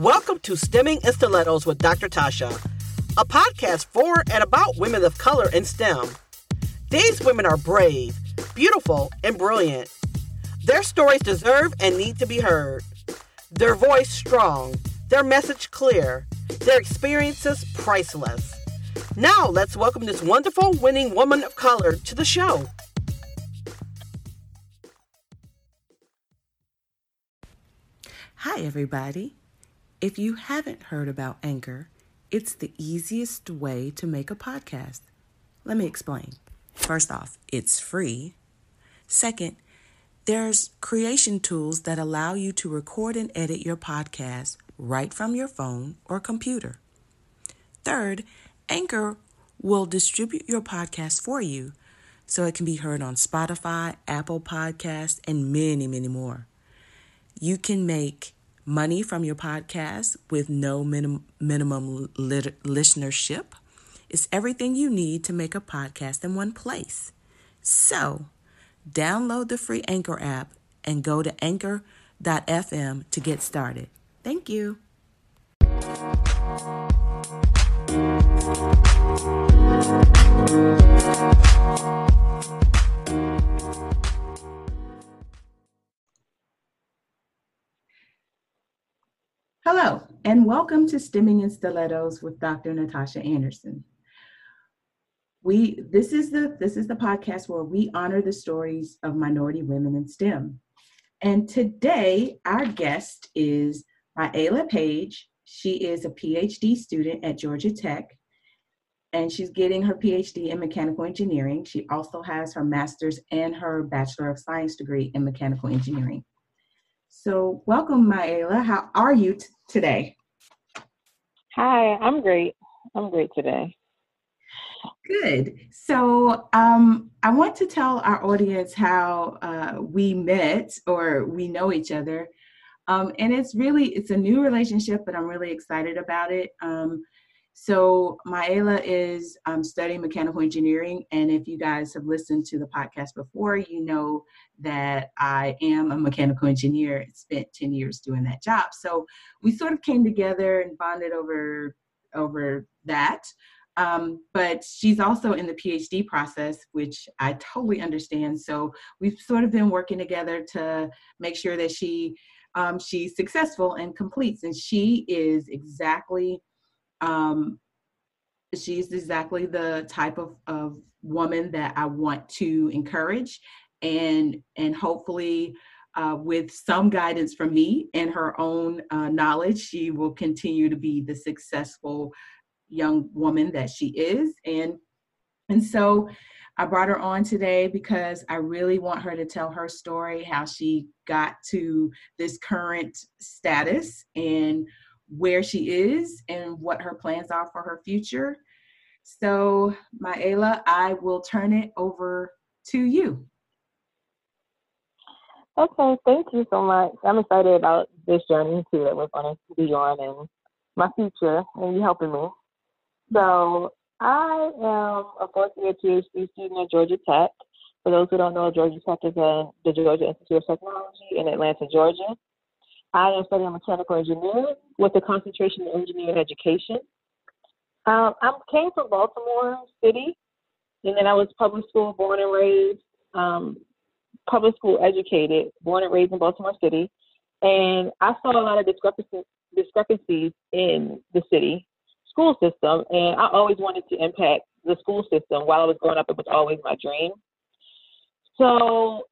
Welcome to Stemming in Stilettos with Dr. Tasha, a podcast for and about women of color in STEM. These women are brave, beautiful, and brilliant. Their stories deserve and need to be heard. Their voice strong, their message clear, their experiences priceless. Now, let's welcome this wonderful winning woman of color to the show. Hi, everybody. If you haven't heard about Anchor, it's the easiest way to make a podcast. Let me explain. First off, it's free. Second, there's creation tools that allow you to record and edit your podcast right from your phone or computer. Third, Anchor will distribute your podcast for you so it can be heard on Spotify, Apple Podcasts, and many, many more. You can make money from your podcast with no minim- minimum lit- listenership. It's everything you need to make a podcast in one place. So, download the free Anchor app and go to anchor.fm to get started. Thank you. And welcome to Stemming in Stilettos with Dr. Natasha Anderson. We this is the this is the podcast where we honor the stories of minority women in STEM. And today our guest is Miaela Paige. She is a PhD student at Georgia Tech and she's getting her PhD in mechanical engineering. She also has her master's and her Bachelor of Science degree in mechanical engineering. So, welcome, Miaela. How are you t- today? Hi, I'm great. I'm great today. Good. So, um, I want to tell our audience how uh, we met or we know each other. Um, and it's really it's a new relationship, but I'm really excited about it. Um, so Miaela is um, studying mechanical engineering, and if you guys have listened to the podcast before, you know that I am a mechanical engineer. and Spent ten years doing that job, so we sort of came together and bonded over over that. Um, but she's also in the PhD process, which I totally understand. So we've sort of been working together to make sure that she um, she's successful and completes, and she is exactly um, she's exactly the type of, of woman that I want to encourage and and hopefully uh, with some guidance from me and her own uh, knowledge, she will continue to be the successful young woman that she is. And and so I brought her on today because I really want her to tell her story, how she got to this current status and where she is and what her plans are for her future. So, Miaela, I will turn it over to you. Okay, thank you so much. I'm excited about this journey too that we're going to be on and my future and you helping me. So, I am a fourth year PhD student at Georgia Tech. For those who don't know, Georgia Tech is in the Georgia Institute of Technology in Atlanta, Georgia. I am studying mechanical engineering with a concentration in engineering education. Um, I came from Baltimore City, and then I was public school born and raised, um, public school educated, born and raised in Baltimore City. And I saw a lot of discrepancies, discrepancies in the city school system, and I always wanted to impact the school system. While I was growing up, it was always my dream. So,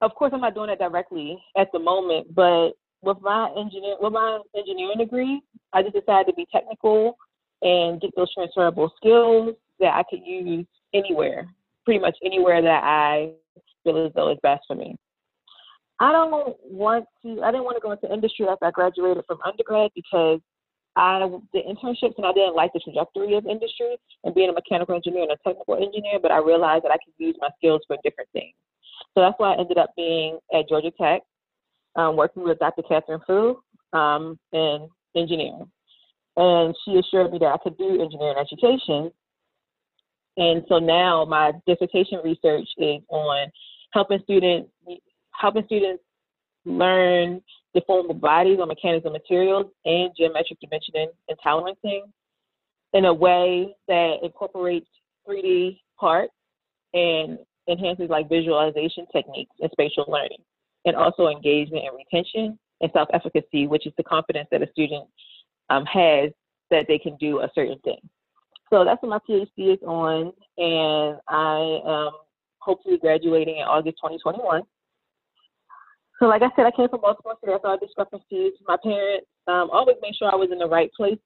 of course, I'm not doing it directly at the moment, but with my engineer with my engineering degree, I just decided to be technical and get those transferable skills that I could use anywhere, pretty much anywhere that I feel as though is best for me. I don't want to. I didn't want to go into industry after I graduated from undergrad because I did internships and I didn't like the trajectory of industry and being a mechanical engineer and a technical engineer. But I realized that I could use my skills for different things. So that's why I ended up being at Georgia Tech um, working with Dr. Katherine Fu um, in engineering. And she assured me that I could do engineering education. And so now my dissertation research is on helping students helping students learn deformable bodies or of materials and geometric dimensioning and tolerancing in a way that incorporates 3D parts and enhances like visualization techniques and spatial learning, and also engagement and retention and self-efficacy, which is the confidence that a student um, has that they can do a certain thing. So that's what my PhD is on, and I am hopefully graduating in August 2021. So, like I said, I came from Baltimore, so that's all discrepancies. My parents um, always made sure I was in the right place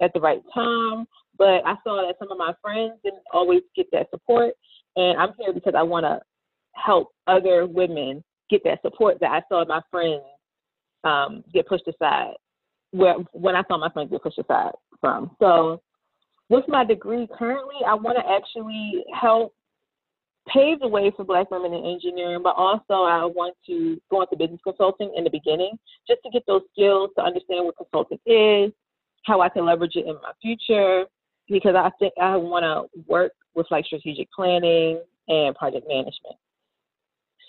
at the right time, but I saw that some of my friends didn't always get that support, and I'm here because I want to help other women get that support that I saw my friends um, get pushed aside. Where when I saw my friends get pushed aside from. So, with my degree currently, I want to actually help pave the way for Black women in engineering, but also I want to go into business consulting in the beginning, just to get those skills to understand what consulting is, how I can leverage it in my future, because I think I want to work with like strategic planning and project management.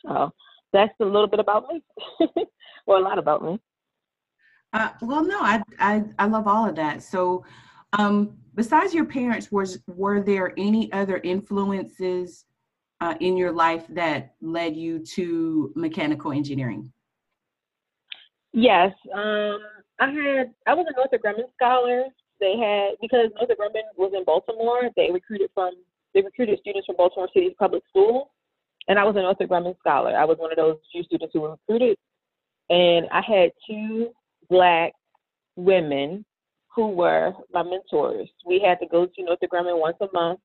So that's a little bit about me, well, a lot about me. Uh, well, no, I, I I love all of that. So, um, besides your parents, was were there any other influences uh, in your life that led you to mechanical engineering? Yes, um, I had I was a Northrop Grumman scholar they had because Northrop Grumman was in Baltimore. They recruited from they recruited students from Baltimore City's public schools, and I was a Northrop Grumman scholar. I was one of those few students who were recruited, and I had two black women who were my mentors. We had to go to Northrop Grumman once a month,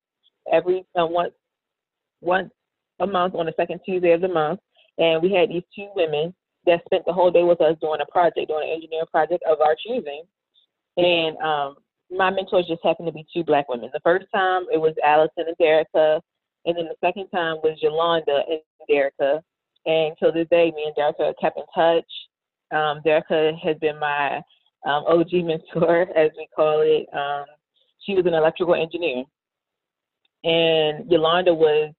every uh, once once a month on the second Tuesday of the month, and we had these two women that spent the whole day with us doing a project, doing an engineering project of our choosing. And um, my mentors just happened to be two black women. The first time it was Allison and Derica, and then the second time was Yolanda and Derica. And to this day, me and Derica kept in touch. Um, has been my um, OG mentor, as we call it. Um, she was an electrical engineer. And Yolanda was,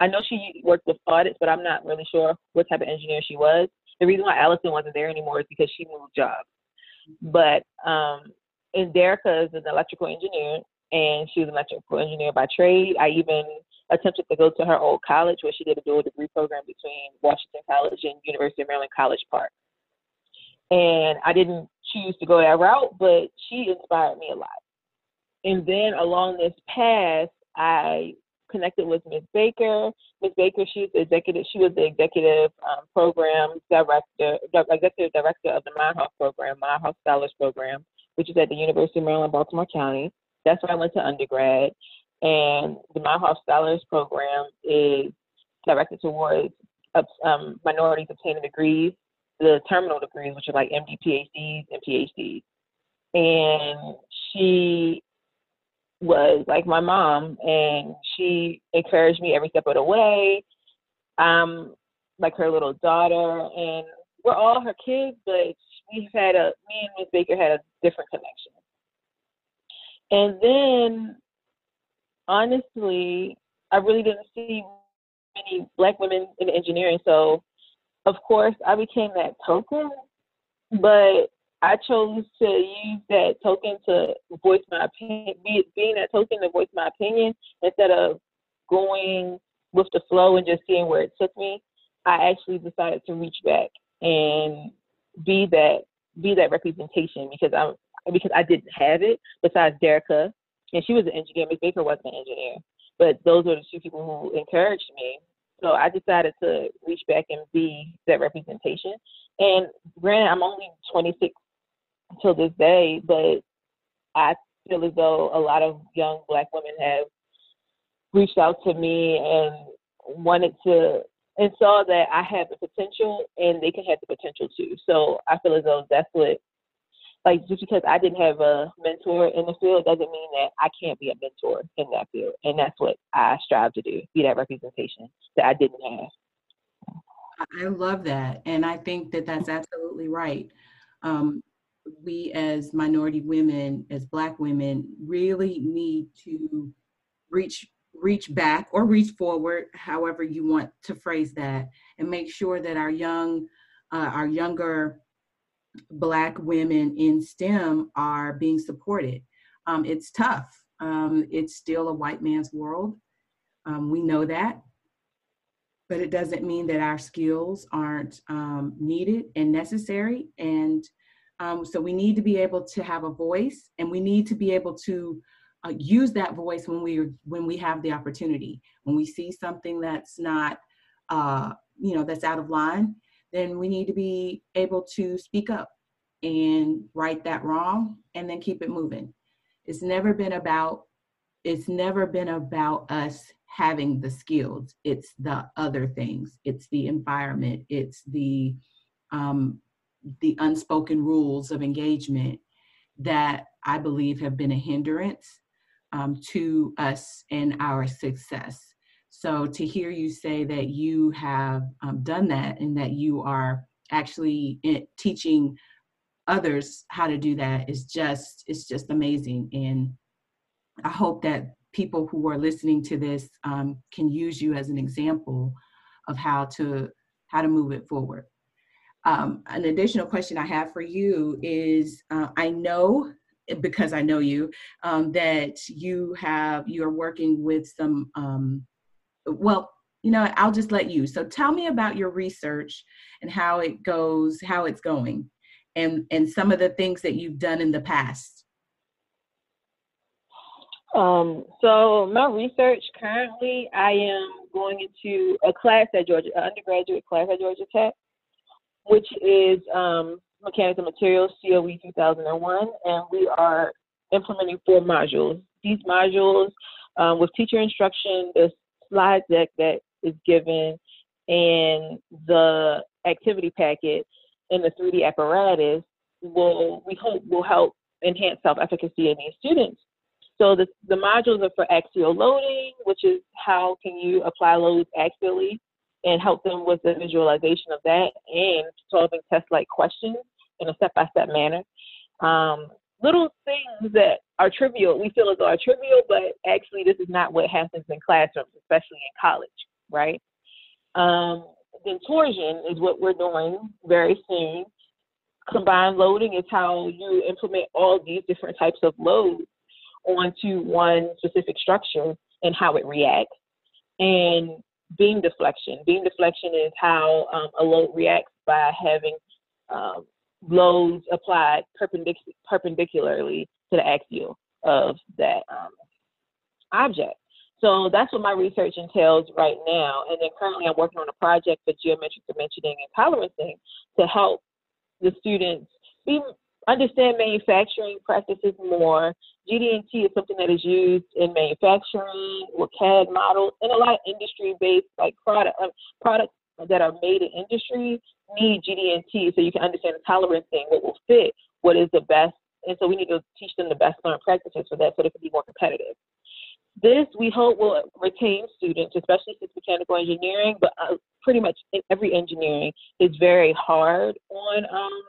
I know she worked with audits, but I'm not really sure what type of engineer she was. The reason why Allison wasn't there anymore is because she moved jobs. But um, and Derica is an electrical engineer, and she was an electrical engineer by trade. I even attempted to go to her old college where she did a dual degree program between Washington College and University of Maryland College Park. And I didn't choose to go that route, but she inspired me a lot. And then along this path, I connected with Ms. Baker. Ms. Baker, she's executive. She was the executive um, program director, executive director of the Meyerhoff program, Meyerhoff Scholars Program, which is at the University of Maryland, Baltimore County. That's where I went to undergrad. And the Meyerhoff Scholars Program is directed towards um, minorities obtaining degrees, the terminal degrees, which are like MD, PhDs, and PhDs. And she was like my mom, and she encouraged me every step of the way. Um, like her little daughter, and we're all her kids, but we've had a me and Miss Baker had a different connection. And then, honestly, I really didn't see many black women in engineering, so of course I became that token. But I chose to use that token to voice my opinion, be, being that token to voice my opinion instead of going with the flow and just seeing where it took me. I actually decided to reach back and be that be that representation because I'm because I didn't have it besides Derica and she was an engineer. Miss Baker wasn't an engineer, but those were the two people who encouraged me. So I decided to reach back and be that representation. And granted, I'm only 26 until this day, but I feel as though a lot of young Black women have reached out to me and wanted to and saw that I have the potential and they can have the potential too. So I feel as though that's what like just because I didn't have a mentor in the field doesn't mean that I can't be a mentor in that field. And that's what I strive to do, be that representation that I didn't have. I love that. And I think that that's absolutely right. Um, we as minority women, as Black women, really need to reach reach back or reach forward, however you want to phrase that, and make sure that our young, uh, our younger Black women in STEM are being supported. Um, it's tough. Um, it's still a white man's world. Um, we know that. But it doesn't mean that our skills aren't um, needed and necessary. And um, so we need to be able to have a voice and we need to be able to uh, use that voice when we when we have the opportunity. When we see something that's not, uh, you know, that's out of line, then we need to be able to speak up and right that wrong and then keep it moving. It's never been about it's never been about us having the skills. It's the other things. It's the environment. It's the um, the unspoken rules of engagement that I believe have been a hindrance um, to us and our success. So to hear you say that you have um, done that and that you are actually teaching others how to do that is just it's just amazing. And i hope that people who are listening to this um, can use you as an example of how to how to move it forward. Um, an additional question i have for you is uh, i know because i know you um, that you have you're working with some um, well you know i'll just let you. So tell me about your research and how it goes how it's going and and some of the things that you've done in the past. Um, so my research currently i am going into a class at georgia an undergraduate class at georgia tech which is um, mechanics materials coe 2001 and we are implementing four modules. These modules um, with teacher instruction the slide deck that is given and the activity packet in the 3D apparatus will, we hope, will help enhance self-efficacy in these students. So the, the modules are for axial loading, which is how can you apply loads axially and help them with the visualization of that and solving test-like questions in a step-by-step manner. Um, little things that are trivial, we feel as though are trivial, but actually this is not what happens in classrooms, especially in college, right? Um, then torsion is what we're doing very soon. Combined loading is how you implement all these different types of loads onto one specific structure and how it reacts. And beam deflection. Beam deflection is how um, a load reacts by having um, loads applied perpendic- perpendicularly to the axial of that um, object. So that's what my research entails right now. And then currently I'm working on a project for geometric dimensioning and tolerancing to help the students be, understand manufacturing practices more. GD&T is something that is used in manufacturing with CAD models and a lot of industry-based like product uh, products that are made in industry need GD&T so you can understand the tolerancing, what will fit, what is the best. And so we need to teach them the best learned practices for that so they can be more competitive. This, we hope, will retain students, especially since mechanical engineering, but uh, pretty much every engineering is very hard on um,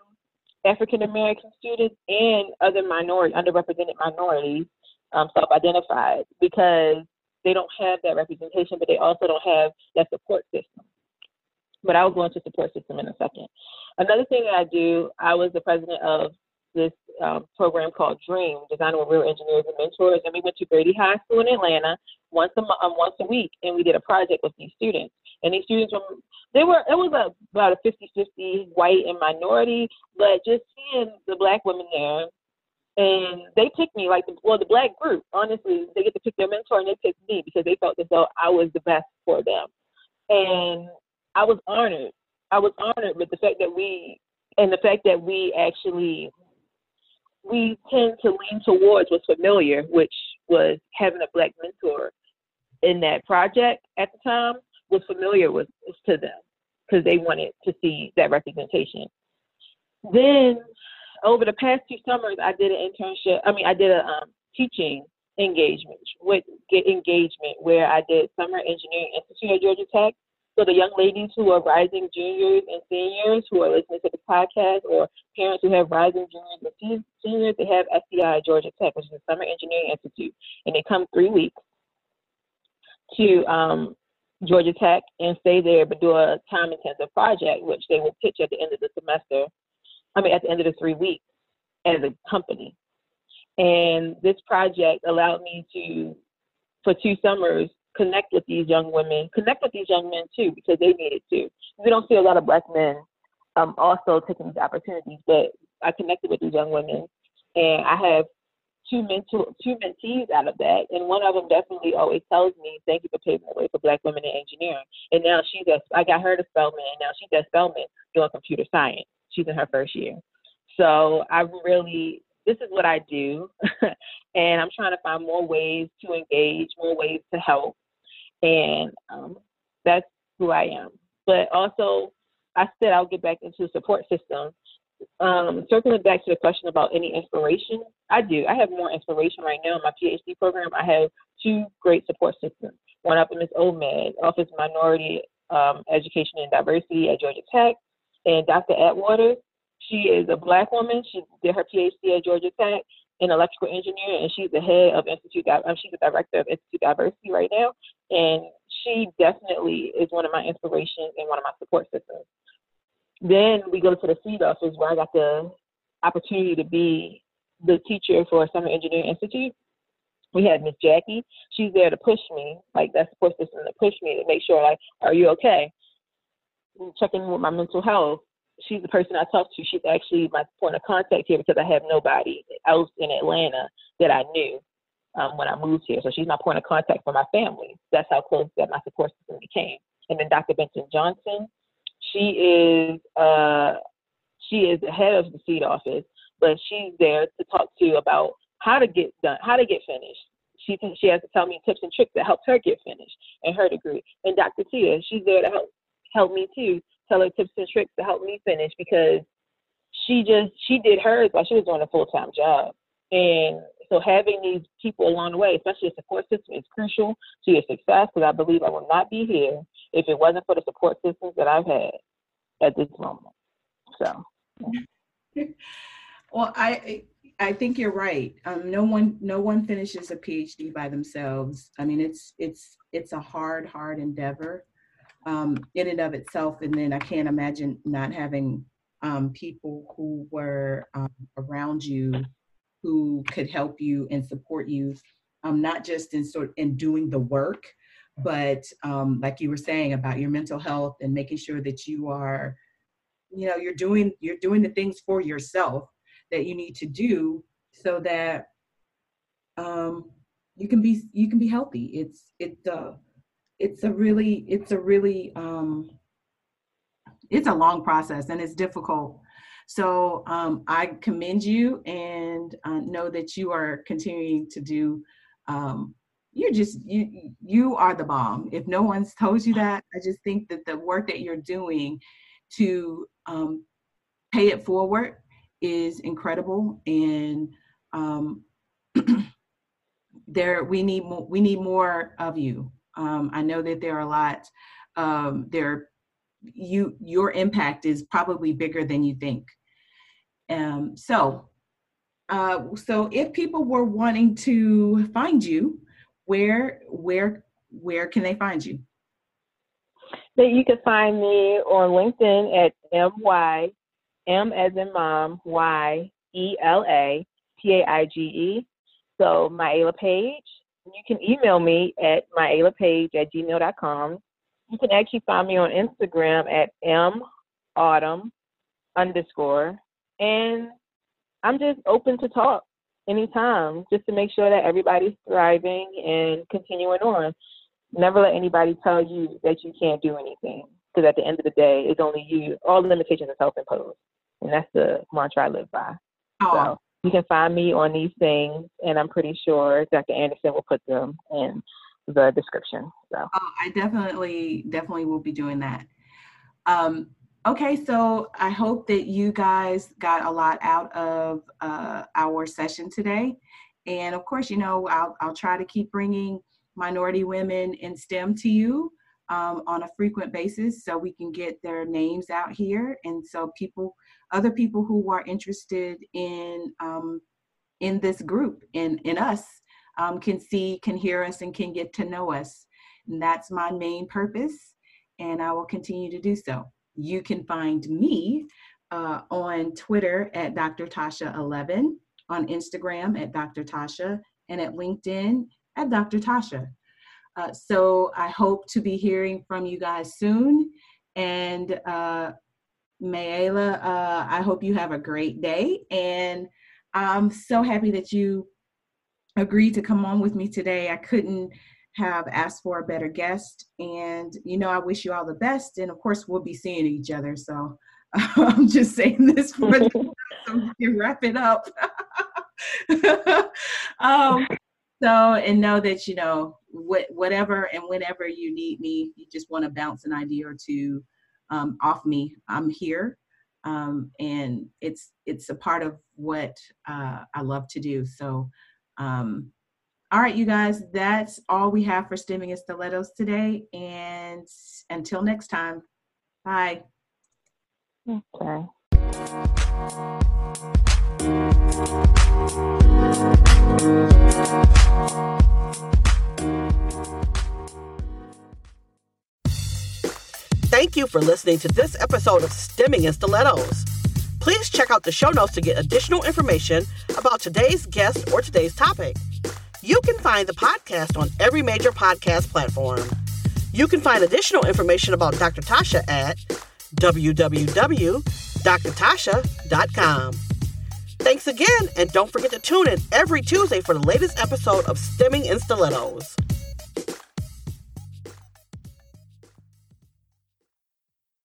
African American students and other minority, underrepresented minorities, um, self-identified, because they don't have that representation, but they also don't have that support system. But I will go into support system in a second. Another thing that I do, I was the president of this um, program called Dream, Designing with Real Engineers and Mentors, and we went to Grady High School in Atlanta once a um, once a week, and we did a project with these students. And these students were they were it was a, about a 50-50 white and minority, but just seeing the black women there, and they picked me like the, well the black group. Honestly, they get to pick their mentor, and they picked me because they felt as though I was the best for them, and I was honored. I was honored with the fact that we and the fact that we actually we tend to lean towards what's familiar, which was having a black mentor in that project at the time was familiar with to them because they wanted to see that representation. Then over the past two summers, I did an internship. I mean, I did a um, teaching engagement with engagement where I did summer engineering institute at Georgia Tech, so the young ladies who are rising juniors and seniors who are listening to the podcast, or parents who have rising juniors and seniors, they have SEI Georgia Tech, which is the Summer Engineering Institute, and they come three weeks to um, Georgia Tech and stay there, but do a time intensive project, which they will pitch at the end of the semester I mean, at the end of the three weeks as a company. And this project allowed me to, for two summers, connect with these young women, connect with these young men too, because they need it too. We don't see a lot of black men um, also taking these opportunities, but I connected with these young women, and I have two mentor, two mentees out of that, and one of them definitely always tells me, "Thank you for paving the way for Black women in engineering." And now she's at, I got her to Spelman, and now she's at Spelman doing computer science. She's in her first year, so I really, this is what I do, and I'm trying to find more ways to engage, more ways to help, and um, that's who I am. But also, I said I'll get back into the support system um, circling back to the question about any inspiration, I do. I have more inspiration right now in my PhD program. I have two great support systems. One of them is OMED, Office of Minority um, Education and Diversity at Georgia Tech, and Dr. Atwater. She is a black woman. She did her PhD at Georgia Tech in electrical engineering, and she's the head of Institute. Um, she's the director of Institute Diversity right now, and she definitely is one of my inspirations and one of my support systems. Then we go to the CEED office where I got the opportunity to be the teacher for Summer Engineering Institute. We had Miss Jackie. She's there to push me, like that support system to push me to make sure, like, are you okay? Checking with my mental health. She's the person I talk to. She's actually my point of contact here because I have nobody else in Atlanta that I knew um, when I moved here. So she's my point of contact for my family. That's how close that my support system became. And then Dr. Benson Johnson, she is uh, she is the head of the CEED office, but she's there to talk to you about how to get done, how to get finished. She she has to tell me tips and tricks that help her get finished in her degree. And Dr. Tia, she's there to help help me too, tell her tips and tricks to help me finish because she just she did hers while she was doing a full time job. And so having these people along the way, especially a support system, is crucial to your success because I believe I will not be here if it wasn't for the support systems that I've had at this moment. So. well, I I think you're right. Um, no one no one finishes a PhD by themselves. I mean, it's it's it's a hard hard endeavor um, in and of itself. And then I can't imagine not having um, people who were um, around you who could help you and support you, um, not just in sort in doing the work, but um, like you were saying about your mental health and making sure that you are, you know, you're doing you're doing the things for yourself that you need to do so that um, you can be you can be healthy. It's it's uh, it's a really it's a really um, it's a long process and it's difficult so um, I commend you and uh, know that you are continuing to do. Um, you're just you you are the bomb. If no one's told you that, I just think that the work that you're doing to um, pay it forward is incredible and um, there we need more we need more of you um, i know that there are a lot um, there you your impact is probably bigger than you think. Um, so, uh, so if people were wanting to find you, where where where can they find you? That you can find me on LinkedIn at M Y M as in mom Y E L A P A I G E. So my Ayla page. You can email me at myayla at gmail.com. You can actually find me on Instagram at m autumn underscore, and I'm just open to talk anytime, just to make sure that everybody's thriving and continuing on. Never let anybody tell you that you can't do anything, because at the end of the day, it's only you. All the limitations are self-imposed, and that's the mantra I live by. So you can find me on these things, and I'm pretty sure Dr. Anderson will put them in the description. So oh, I definitely, definitely will be doing that. Um, okay, so I hope that you guys got a lot out of uh, our session today. And of course, you know, I'll, I'll try to keep bringing minority women in STEM to you um, on a frequent basis so we can get their names out here. And so people, other people who are interested in, um, in this group, in, in us, um, can see, can hear us, and can get to know us. And that's my main purpose, and I will continue to do so. You can find me uh, on Twitter at Dr. Tasha11, on Instagram at Dr. Tasha, and at LinkedIn at Dr. Tasha. Uh, so I hope to be hearing from you guys soon. And uh, Mayela, uh, I hope you have a great day. And I'm so happy that you agreed to come on with me today. I couldn't have asked for a better guest. And, you know, I wish you all the best. And of course, we'll be seeing each other. So I'm just saying this for the so we can wrap it up. um, so, and know that, you know, wh- whatever and whenever you need me, you just want to bounce an idea or two um, off me, I'm here. Um, and it's it's a part of what uh, I love to do. So, um, all right, you guys, that's all we have for Stemming and Stilettos today. And until next time, bye. Okay. Thank you for listening to this episode of Stemming and Stilettos. Please check out the show notes to get additional information about today's guest or today's topic. You can find the podcast on every major podcast platform. You can find additional information about Dr. Tasha at www.drtasha.com. Thanks again, and don't forget to tune in every Tuesday for the latest episode of Stemming in Stilettos.